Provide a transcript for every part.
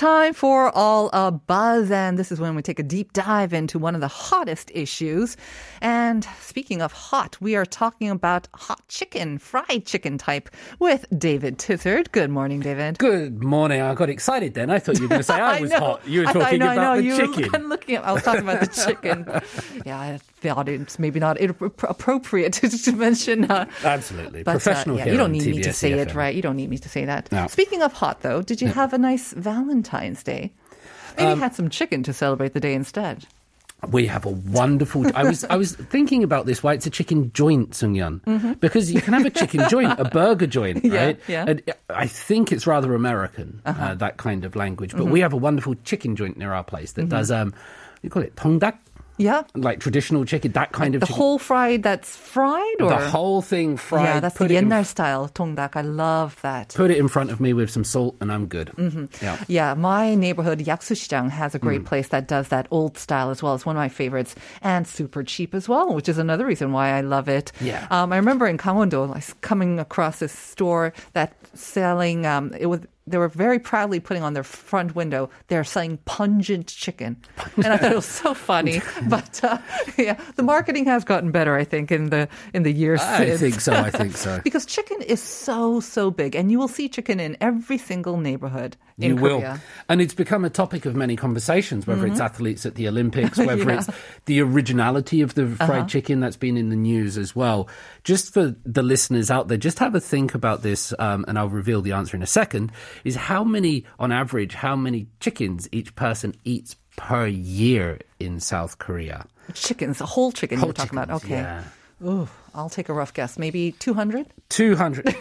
Time for All a Buzz, and this is when we take a deep dive into one of the hottest issues. And speaking of hot, we are talking about hot chicken, fried chicken type, with David Tizzard. Good morning, David. Good morning. I got excited then. I thought you were going to say I was know. hot. You were I thought- I talking know, I know. about the you chicken. Were kind of looking at, I was talking about the chicken. yeah, I thought it's maybe not appropriate to, mention. Uh, Absolutely. but, uh, Professional yeah, here you don't on need me to say it, right? You don't need me to say that. No. Speaking of hot, though, did you have a nice Valentine's Day? Maybe Um, had some chicken to celebrate the day instead. We have a wonderful. I was I was thinking about this. Why it's a chicken joint, Sungyeon, because you can have a chicken joint, a burger joint, Mm-hmm. Yeah, right? yeah. And I think it's rather American, Uh-huh. uh, that kind of language. But Mm-hmm. we have a wonderful chicken joint near our place that does um, you call it tongdak, yeah. Like traditional chicken, that kind like of the chicken. whole fried that's fried or the whole thing fried. Yeah, that's put the Yennar in, style tongdak. I love that. Put it in front of me with some salt and I'm good. Mm-hmm. Yeah. Yeah, my neighborhood Yaksushijang has a great mm. place that does that old style as well. It's one of my favorites and super cheap as well, which is another reason why I love it. Yeah. Um, I remember in Gangwon-do, was coming across this store that selling um, it was they were very proudly putting on their front window. They're selling pungent chicken, and I thought it was so funny. But uh, yeah, the marketing has gotten better, I think, in the in the years I since. think so. I think so. because chicken is so so big, and you will see chicken in every single neighborhood you will. And it's become a topic of many conversations, whether it's athletes at the Olympics, whether Mm-hmm. Yeah. Uh-huh. it's the originality of the fried chicken that's been in the news as well. Just for the listeners out there, just have a think about this, um, and I'll reveal the answer in a second, is how many, on average, how many chickens each person eats per year in South Korea? Chickens, a whole chicken Whole you're talking about. Okay. Yeah. Ooh, I'll take a rough guess. Maybe 200? 200.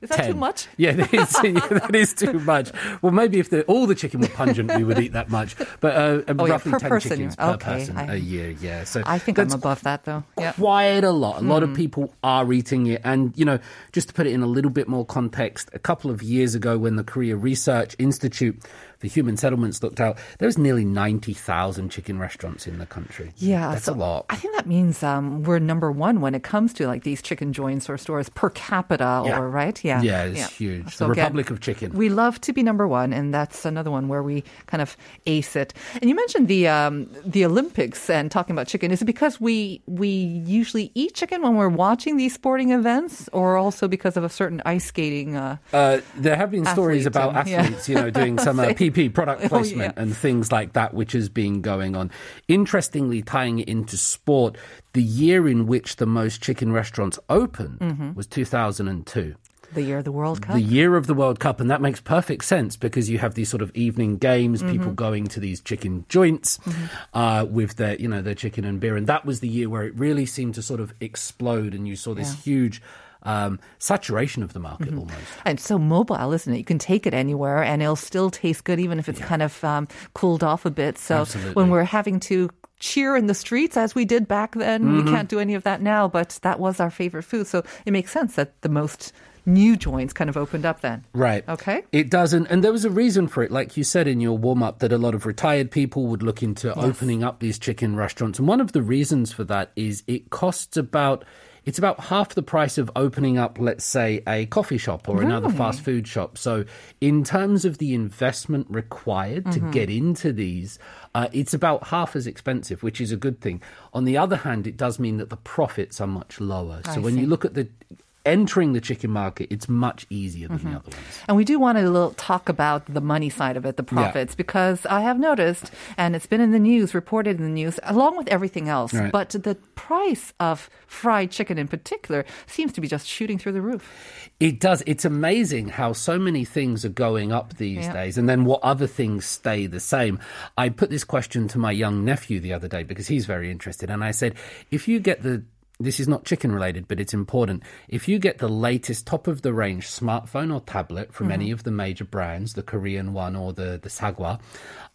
Is that too much? Yeah, that is, yeah, that is too much. Well, maybe if the, all the chicken were pungent, we would eat that much. But uh, Oh, roughly per 10 person, chickens per okay, person I- a year, yeah. So I think I'm above that though. Yeah. quite a lot. A lot Hmm. of people are eating it. And, you know, just to put it in a little bit more context, a couple of years ago when the Korea Research Institute for Human Settlements looked out, there's nearly 90,000 chicken restaurants in the country. Yeah, That's so a lot. I think that means um, we're number one when it comes to like these chicken joints or stores per capita, Yeah. or right? Yeah, Yeah, it's huge. So The again, Republic of Chicken. We love to be number one, and that's another one where we kind of ace it. And you mentioned the um, the Olympics and talking about chicken. Is it because we we usually eat chicken when we're watching these sporting events, or also because of a certain ice skating? Uh, Uh, there have been stories about yeah. athletes, you know, doing some uh, Product Oh, placement yeah. and things like that, which has been going on. Interestingly, tying it into sport, the year in which the most chicken restaurants opened Mm-hmm. was 2002. the year of the World Cup. The year of the World Cup, and that makes perfect sense because you have these sort of evening games, Mm-hmm. people going to these chicken joints uh, with their, you know, their chicken and beer, and that was the year where it really seemed to sort of explode, and you saw this Yeah. huge um, saturation of the market Mm-hmm. almost. And so mobile, isn't it? You can take it anywhere and it'll still taste good, even if it's kind of um, cooled off a bit. So Absolutely. when we're having to cheer in the streets as we did back then, we Mm-hmm. can't do any of that now, but that was our favorite food. So it makes sense that the most new joints kind of opened up then. Right. Okay. It doesn't. And there was a reason for it, like you said in your warm up, that a lot of retired people would look into opening up these chicken restaurants. And one of the reasons for that is it costs about. It's about half the price of opening up, let's say, a coffee shop or another fast food shop. So, in terms of the investment required to get into these, uh, it's about half as expensive, which is a good thing. On the other hand, it does mean that the profits are much lower. So, I when see. you look at the entering the chicken market, it's much easier than the mm-hmm. other ones. And we do want to little talk about the money side of it, the profits, because I have noticed, and it's been in the news, reported in the news, along with everything else. Right. But the price of fried chicken in particular seems to be just shooting through the roof. It does. It's amazing how so many things are going up these Yeah. days, and then what other things stay the same. I put this question to my young nephew the other day because he's very interested, and I said, if you get the this is not chicken related, but it's important. If you get the latest top of the range smartphone or tablet from any of the major brands, the Korean one or the, the Sagwa,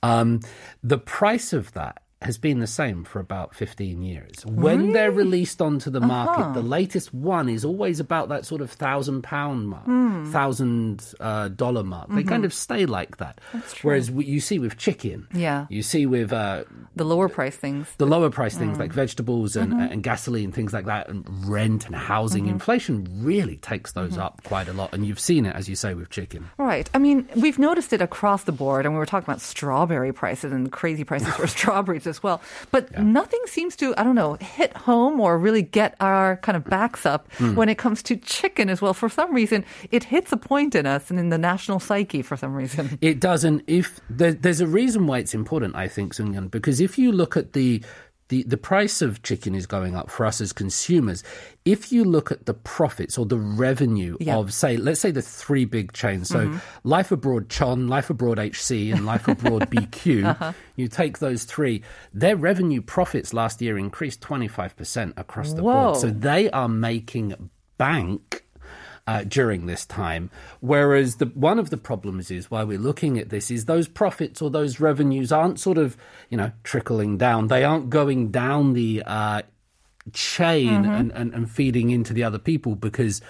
um, the price of that has been the same for about 15 years. When they're released onto the market, the uh-huh. latest one is always about that sort of thousand pound mark, hmm. thousand uh, dollar mark. They kind mm-hmm. of stay like that. Whereas you see with chicken, Yeah. you see with uh, The lower price things. the lower price things mm. like vegetables and, mm-hmm. and gasoline, things like that, and rent and housing, mm-hmm. inflation really takes those up quite a lot. And you've seen it, as you say, with chicken. Right. I mean, we've noticed it across the board, and we were talking about strawberry prices and crazy prices for strawberries as well. But nothing seems to, I don't know, hit home or really get our kind of backs up Hmm. when it comes to chicken as well. For some reason, it hits a point in us and in the national psyche for some reason. It doesn't. If there, there's a reason why it's important, I think, Sungyun, because if you look at the the, the price of chicken is going up for us as consumers. If you look at the profits or the revenue Yeah. of, say, let's say the three big chains, so mm-hmm. Life Abroad Chon, Life Abroad HC, and Life Abroad BQ, uh-huh. you take those three, their revenue profits last year increased 25% across the Whoa. board. So they are making bank uh, during this time. Whereas the one of the problems is why we're looking at this is those profits or those revenues aren't sort of you know trickling down. They aren't going down the uh, chain and, and, and feeding into the other people because.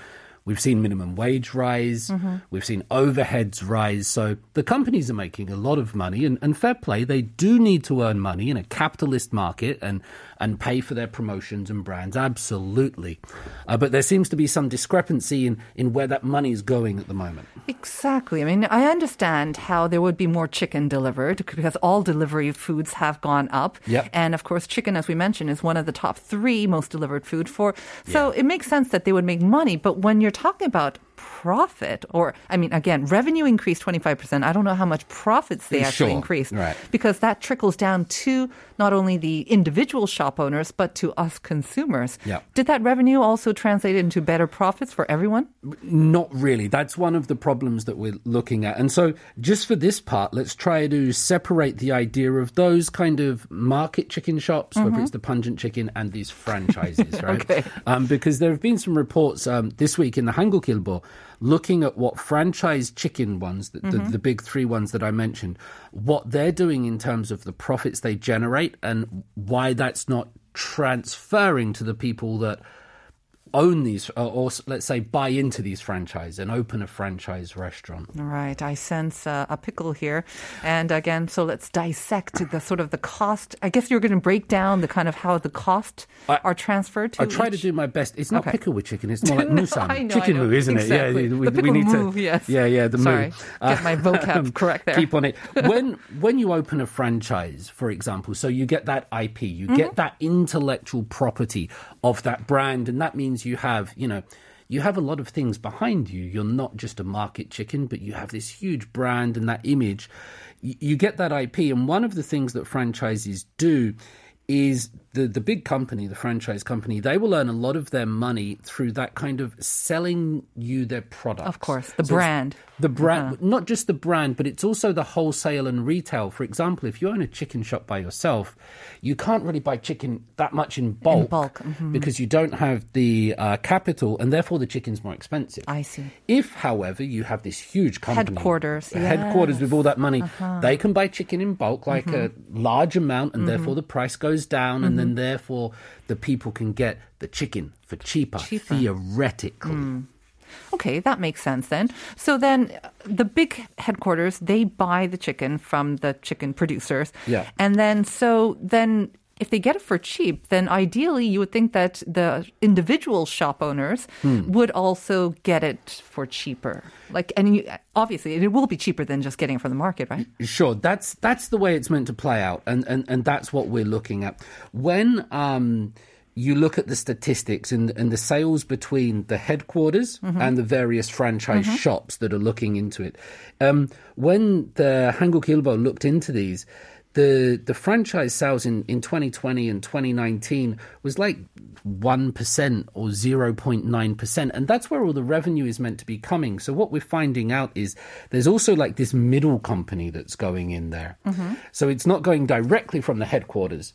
We've seen minimum wage rise. We've seen overheads rise. So the companies are making a lot of money and, and fair play. They do need to earn money in a capitalist market and, and pay for their promotions and brands. Absolutely. Uh, but there seems to be some discrepancy in, in where that money is going at the moment. Exactly. I mean, I understand how there would be more chicken delivered because all delivery foods have gone up. Yep. And of course, chicken, as we mentioned, is one of the top three most delivered food for. So it makes sense that they would make money. But when you're talking about profit, or I mean, again, revenue increased 25%. I don't know how much profits they actually sure. increased. Right. Because that trickles down to not only the individual shop owners, but to us consumers. Yeah. Did that revenue also translate into better profits for everyone? Not really. That's one of the problems that we're looking at. And so, just for this part, let's try to separate the idea of those kind of market chicken shops, whether it's the pungent chicken, and these franchises, right? Okay. Um, because there have been some reports um, this week in the Hankook Ilbo looking at what franchise chicken ones, the, the, mm-hmm. the big three ones that I mentioned, what they're doing in terms of the profits they generate and why that's not transferring to the people that own these or, or let's say buy into these franchise and open a franchise restaurant. Right, I sense uh, a pickle here, and again, so let's dissect the sort of the cost. I guess you're going to break down the kind of how the cost I- are transferred to. I try to do my best. It's not Okay. pickle with chicken. It's more like No, know, chicken moo, isn't Exactly. it? Yeah, The pickle need moo, to. yes. Yeah, yeah, the Sorry. moo. Get my vocab correct there. Keep on it. When when you open a franchise, for example, so you get that IP, you Mm-hmm. get that intellectual property of that brand, and that means you have, you know. You have a lot of things behind you. You're not just a market chicken, but you have this huge brand and that image. You get that IP, and one of the things that franchises do is the the big company, the franchise company, they will earn a lot of their money through that kind of selling you their product. Of course, the it's brand. The brand, Uh-huh. not just the brand, but it's also the wholesale and retail. For example, if you own a chicken shop by yourself, you can't really buy chicken that much in bulk, bulk, mhm. because you don't have the uh, capital, and therefore the chicken's more expensive. I see. If, however, you have this huge company, Headquarters, a headquarters with all that money, Uh-huh. they can buy chicken in bulk, like a Mm-hmm. large amount, and therefore the price goes down, and then therefore the people can get the chicken for cheaper, Cheaper. Mm. theoretically. Okay, that makes sense then. So then uh, the big headquarters, they buy the chicken from the chicken producers. Yeah. And then so then if they get it for cheap, then ideally you would think that the individual shop owners Hmm. would also get it for cheaper. Like and you, obviously it will be cheaper than just getting it from the market, right? Sure, that's that's the way it's meant to play out, and and, and that's what we're looking at. When um, you look at the statistics and and the sales between the headquarters and the various franchise shops that are looking into it, um, when the Hankook Ilbo looked into these. The, the franchise sales in, in 2020 and 2019 was like 1% or 0.9%. And that's where all the revenue is meant to be coming. So what we're finding out is there's also like this middle company that's going in there. Mm-hmm. So it's not going directly from the headquarters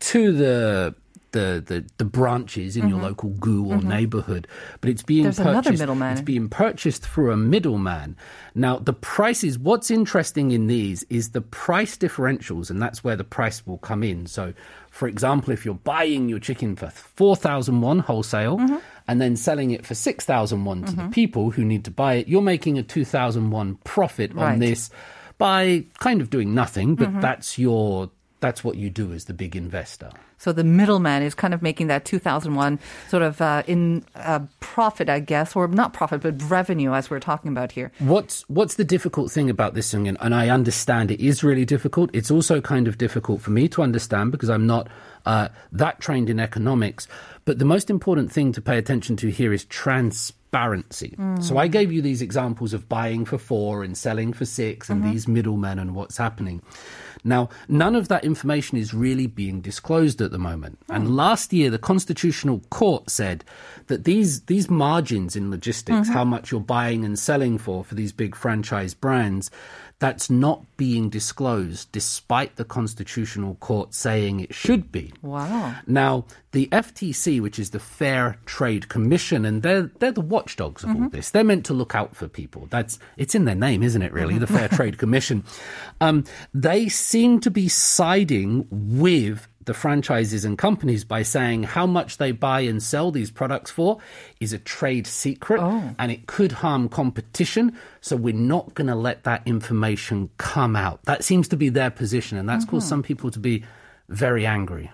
to the the, the, the branches in your local GU or neighborhood, but it's being Mm-hmm. There's another purchased. middleman. It's being purchased through a middleman. Now, the prices, what's interesting in these is the price differentials, and that's where the price will come in. So, for example, if you're buying your chicken for 4,000 won wholesale Mm-hmm. and then selling it for 6,000 won to the people who need to buy it, you're making a 2,000 won profit Right. on this by kind of doing nothing, but that's your. That's what you do as the big investor. So the middleman is kind of making that 2001 sort of uh, in uh, profit, I guess, or not profit, but revenue, as we're talking about here. What's what's the difficult thing about this, Sungin? And I understand it is really difficult. It's also kind of difficult for me to understand because I'm not uh, that trained in economics. But the most important thing to pay attention to here is transparency. Mm. So I gave you these examples of buying for four and selling for 6 and mm-hmm. these middlemen and what's happening. Now, none of that information is really being disclosed at the moment. Hmm. And last year, the Constitutional Court said that these, these margins in logistics, mm-hmm. how much you're buying and selling for, for these big franchise brands, that's not being disclosed despite the Constitutional Court saying it should be. Wow. Now, the FTC, which is the Fair Trade Commission, and they're they're the watchdogs of all this. They're meant to look out for people. That's it's in their name, isn't it? Really, the Fair Trade Commission. Um, they seem to be siding with the franchises and companies by saying how much they buy and sell these products for is a trade secret oh. and it could harm competition. So we're not going to let that information come out. That seems to be their position, and that's mm-hmm. caused some people to be very angry.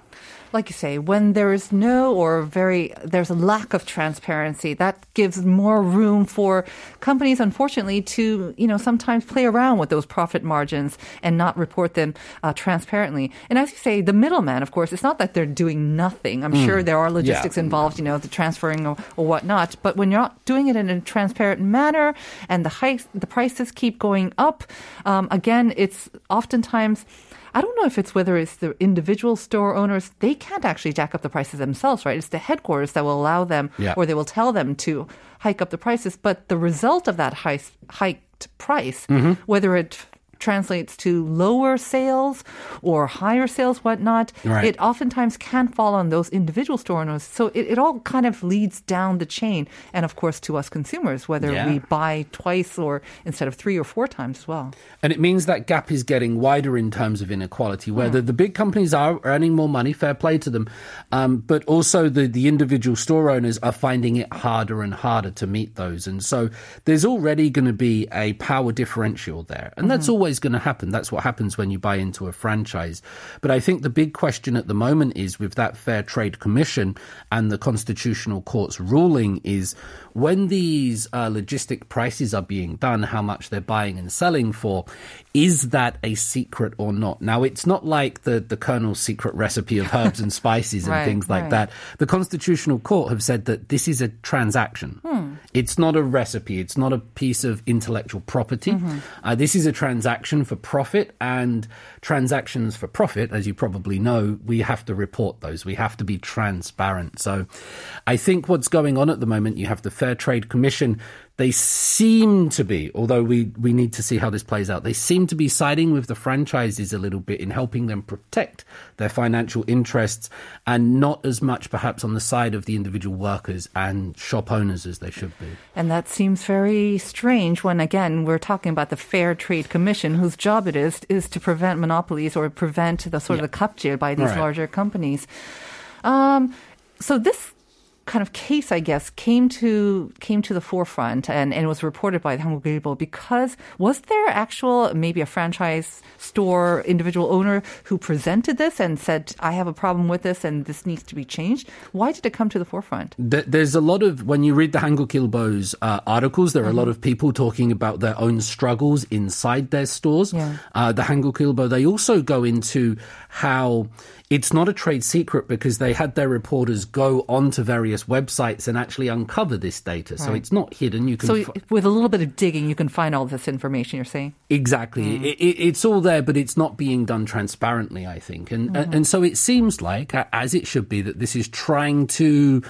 Like you say, when there is no or very, there's a lack of transparency, that gives more room for companies, unfortunately, to, you know, sometimes play around with those profit margins and not report them uh, transparently. And as you say, the middleman, of course, it's not that they're doing nothing. I'm sure there are logistics involved, you know, the transferring or, or whatnot. But when you're not doing it in a transparent manner and the hikes, the prices keep going up, um, again, it's oftentimes I don't know if it's whether it's the individual store owners, they can't actually jack up the prices themselves, right? It's the headquarters that will allow them Yeah. or they will tell them to hike up the prices. But the result of that high, hiked price, Mm-hmm. whether it translates to lower sales or higher sales, whatnot, Right. it oftentimes can fall on those individual store owners. So it, it all kind of leads down the chain. And of course, to us consumers, whether Yeah. we buy twice or instead of three or four times as well. And it means that gap is getting wider in terms of inequality, where the, the big companies are earning more money, fair play to them, um, but also the, the individual store owners are finding it harder and harder to meet those. And so there's already going to be a power differential there. And that's always going to happen. That's what happens when you buy into a franchise. But I think the big question at the moment is with that Fair Trade Commission and the Constitutional Court's ruling is when these uh, logistic prices are being done, how much they're buying and selling for, is that a secret or not? Now, it's not like the, the Colonel's secret recipe of herbs and spices and Right, things like right. that. The Constitutional Court have said that this is a transaction. It's not a recipe. It's not a piece of intellectual property. Uh, this is a transaction for profit, and transactions for profit, as you probably know, we have to report those. We have to be transparent. So I think what's going on at the moment, you have the Fair Trade Commission. They seem to be, although we, we need to see how this plays out, they seem to be siding with the franchises a little bit in helping them protect their financial interests and not as much perhaps on the side of the individual workers and shop owners as they should be. And that seems very strange when, again, we're talking about the Fair Trade Commission, whose job it is is to prevent monopolies or prevent the sort Yeah. of the kapjil by these Right. larger companies. Um, so this kind of case, I guess, came to came to the forefront and, and was reported by the Hankook Ilbo because was there actual maybe a franchise store individual owner who presented this and said, "I have a problem with this and this needs to be changed"? Why did it come to the forefront? There's a lot of when you read the Hankook Ilbo's uh, articles, there are a lot of people talking about their own struggles inside their stores. Yeah. Uh, the Hankook Ilbo, they also go into how it's not a trade secret because they had their reporters go onto various websites and actually uncover this data. So it's not hidden. You can So, fi- with a little bit of digging, you can find all this information. You're saying. Exactly. Hmm. It, it, it's all there, but it's not being done transparently, I think. And, and, and so it seems like, as it should be, that this is trying to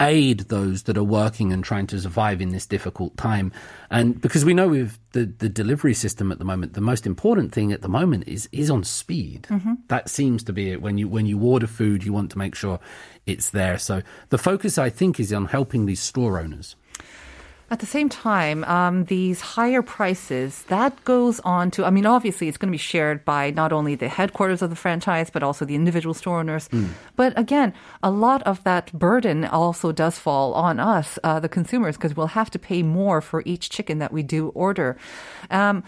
aid those that are working and trying to survive in this difficult time. And because we know with the, the delivery system at the moment, the most important thing at the moment is is on speed. Mm-hmm. That seems to be it. When you when you order food, you want to make sure it's there. So the focus, I think, is on helping these store owners. At the same time, um, these higher prices, that goes on to, I mean, obviously it's going to be shared by not only the headquarters of the franchise, but also the individual store owners. But again, a lot of that burden also does fall on us, uh, the consumers, because we'll have to pay more for each chicken that we do order. Um,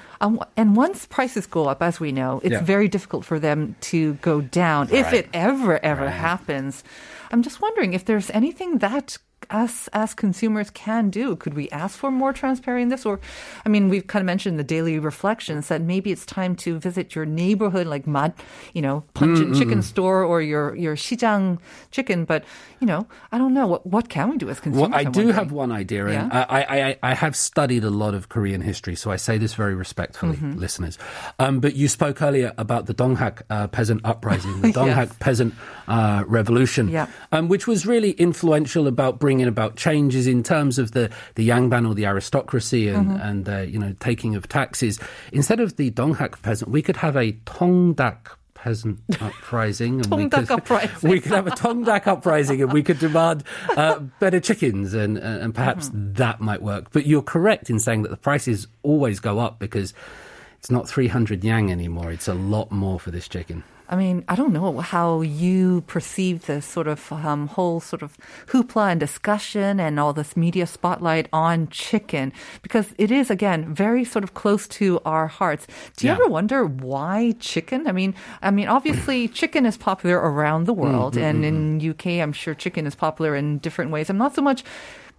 and once prices go up, as we know, it's Yeah. very difficult for them to go down if it ever, ever happens. I'm just wondering if there's anything that us as consumers can do. Could we ask for more transparency in this? Or, I mean, we've kind of mentioned the daily reflections that maybe it's time to visit your neighborhood, like mud, you know, pungent chicken store or your, your Shijang chicken. But, you know, I don't know. What, what can we do as consumers? Well, I I'm do wondering? have one idea, and Yeah? I, I, I, I have studied a lot of Korean history, so I say this very respectfully, Mm-hmm. listeners. Um, but you spoke earlier about the Donghak uh, peasant uprising, the Donghak Yes. peasant uh, revolution, Yeah. um, which was really influential about bringing about changes in terms of the, the Yangban or the aristocracy and, Mm-hmm. and uh, you know, taking of taxes. Instead of the Donghak peasant, we could have a Tongdak peasant uprising. and we could- uprising. We could have a Tongdak uprising and we could demand uh, better chickens and, uh, and perhaps Mm-hmm. that might work. But you're correct in saying that the prices always go up because it's not 300 yang anymore. It's a lot more for this chicken. I mean, I don't know how you perceive this sort of um, whole sort of hoopla and discussion and all this media spotlight on chicken because it is again very sort of close to our hearts. Do you Yeah. ever wonder why chicken? I mean, I mean, obviously chicken is popular around the world, Mm, and in UK, I'm sure chicken is popular in different ways. I'm not so much.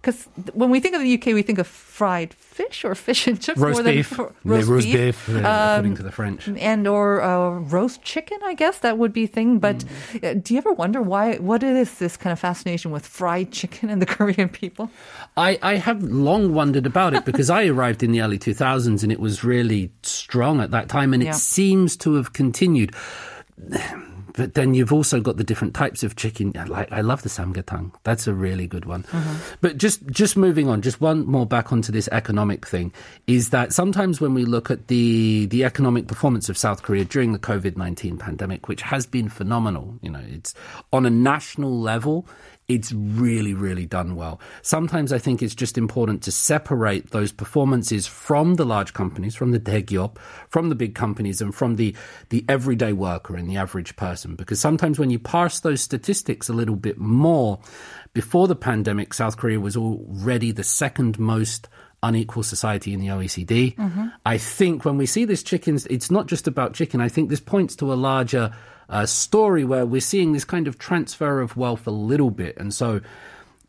Because when we think of the UK, we think of fried fish or fish and chips Roast more than beef. fr- Yeah, roast, roast beef. beef, according to the French. and or uh, roast chicken. I guess that would be thing. But Mm. uh, do you ever wonder why? What is this kind of fascination with fried chicken and the Korean people? I, I have long wondered about it because I arrived in the early 2000s and it was really strong at that time and Yeah. it seems to have continued. But then you've also got the different types of chicken. Like I love the samgyetang. That's a really good one. Mm-hmm. But just just moving on, just one more back onto this economic thing is that sometimes when we look at the the economic performance of South Korea during the COVID-19 pandemic, which has been phenomenal, you know, it's on a national level, it's really, really done well. Sometimes I think it's just important to separate those performances from the large companies, from the daegyop, from the big companies, and from the, the everyday worker and the average person. Because sometimes when you parse those statistics a little bit more, before the pandemic, South Korea was already the second most unequal society in the OECD. I think when we see this chickens, it's not just about chicken. I think this points to a larger uh, story where we're seeing this kind of transfer of wealth a little bit. And so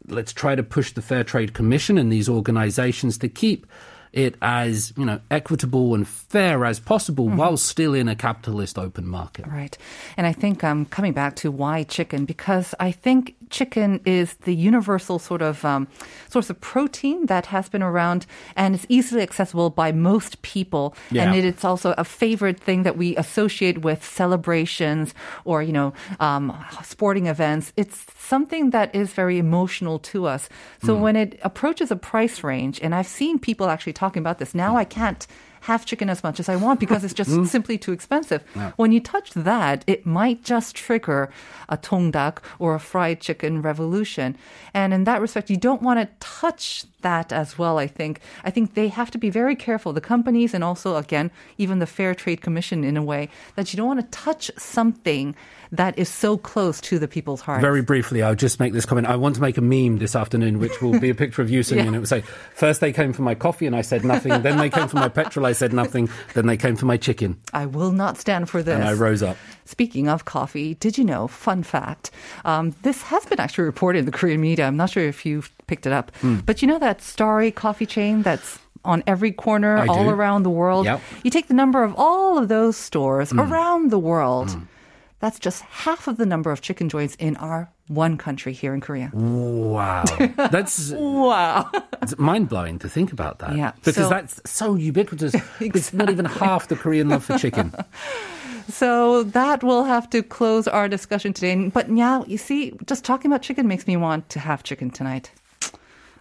let's try to push the Fair Trade Commission and these organizations to keep it as, you know, equitable and fair as possible while still in a capitalist open market. Right. And I think um, coming back to why chicken, because I think chicken is the universal sort of um, source of protein that has been around and is easily accessible by most people. Yeah. And it, it's also a favorite thing that we associate with celebrations or, you know, um, sporting events. It's something that is very emotional to us. So when it approaches a price range, and I've seen people actually talking about this, now I can't have chicken as much as I want because it's just mm. simply too expensive. When you touch that, it might just trigger a tongdak or a fried chicken revolution. And in that respect, you don't want to touch that as well, I think. I think they have to be very careful, the companies and also, again, even the Fair Trade Commission in a way, that you don't want to touch something that is so close to the people's hearts. Very briefly, I'll just make this comment. I want to make a meme this afternoon, which will be a picture of you singing, Yeah. and it will say, First they came for my coffee and I said nothing. Then they came for my petrol, I said nothing. Then they came for my chicken. I will not stand for this. And I rose up. Speaking of coffee, did you know, fun fact, um, this has been actually reported in the Korean media. I'm not sure if you've picked it up. Hmm. But you know that Starry coffee chain that's on every corner I all do. around the world? Yep. You take the number of all of those stores around the world. That's just half of the number of chicken joints in our one country here in Korea. Wow. That's Wow. it's mind blowing to think about that. Yeah, Because so- that's so ubiquitous. It's not even half the Korean love for chicken. So that will have to close our discussion today. But now, you see, just talking about chicken makes me want to have chicken tonight.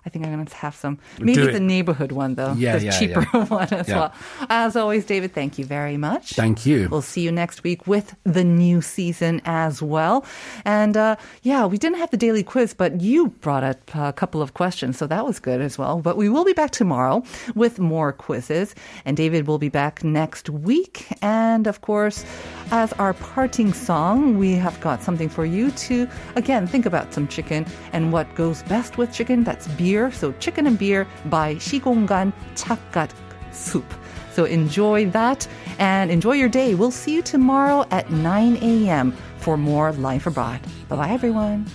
I think I'm going to have some. Maybe the neighborhood one, though. Yeah, the yeah, cheaper yeah. one as Yeah. well. As always, David, thank you very much. Thank you. We'll see you next week with the new season as well. And uh, yeah, we didn't have the daily quiz, but you brought up a couple of questions, so that was good as well. But we will be back tomorrow with more quizzes, and David will be back next week. And of course, as our parting song, we have got something for you to again think about some chicken and what goes best with chicken. That's beer beer, so chicken and beer by Shigongan Chakat Soup. So enjoy that and enjoy your day. We'll see you tomorrow at 9 a.m. for more Life Abroad. Bye bye, everyone.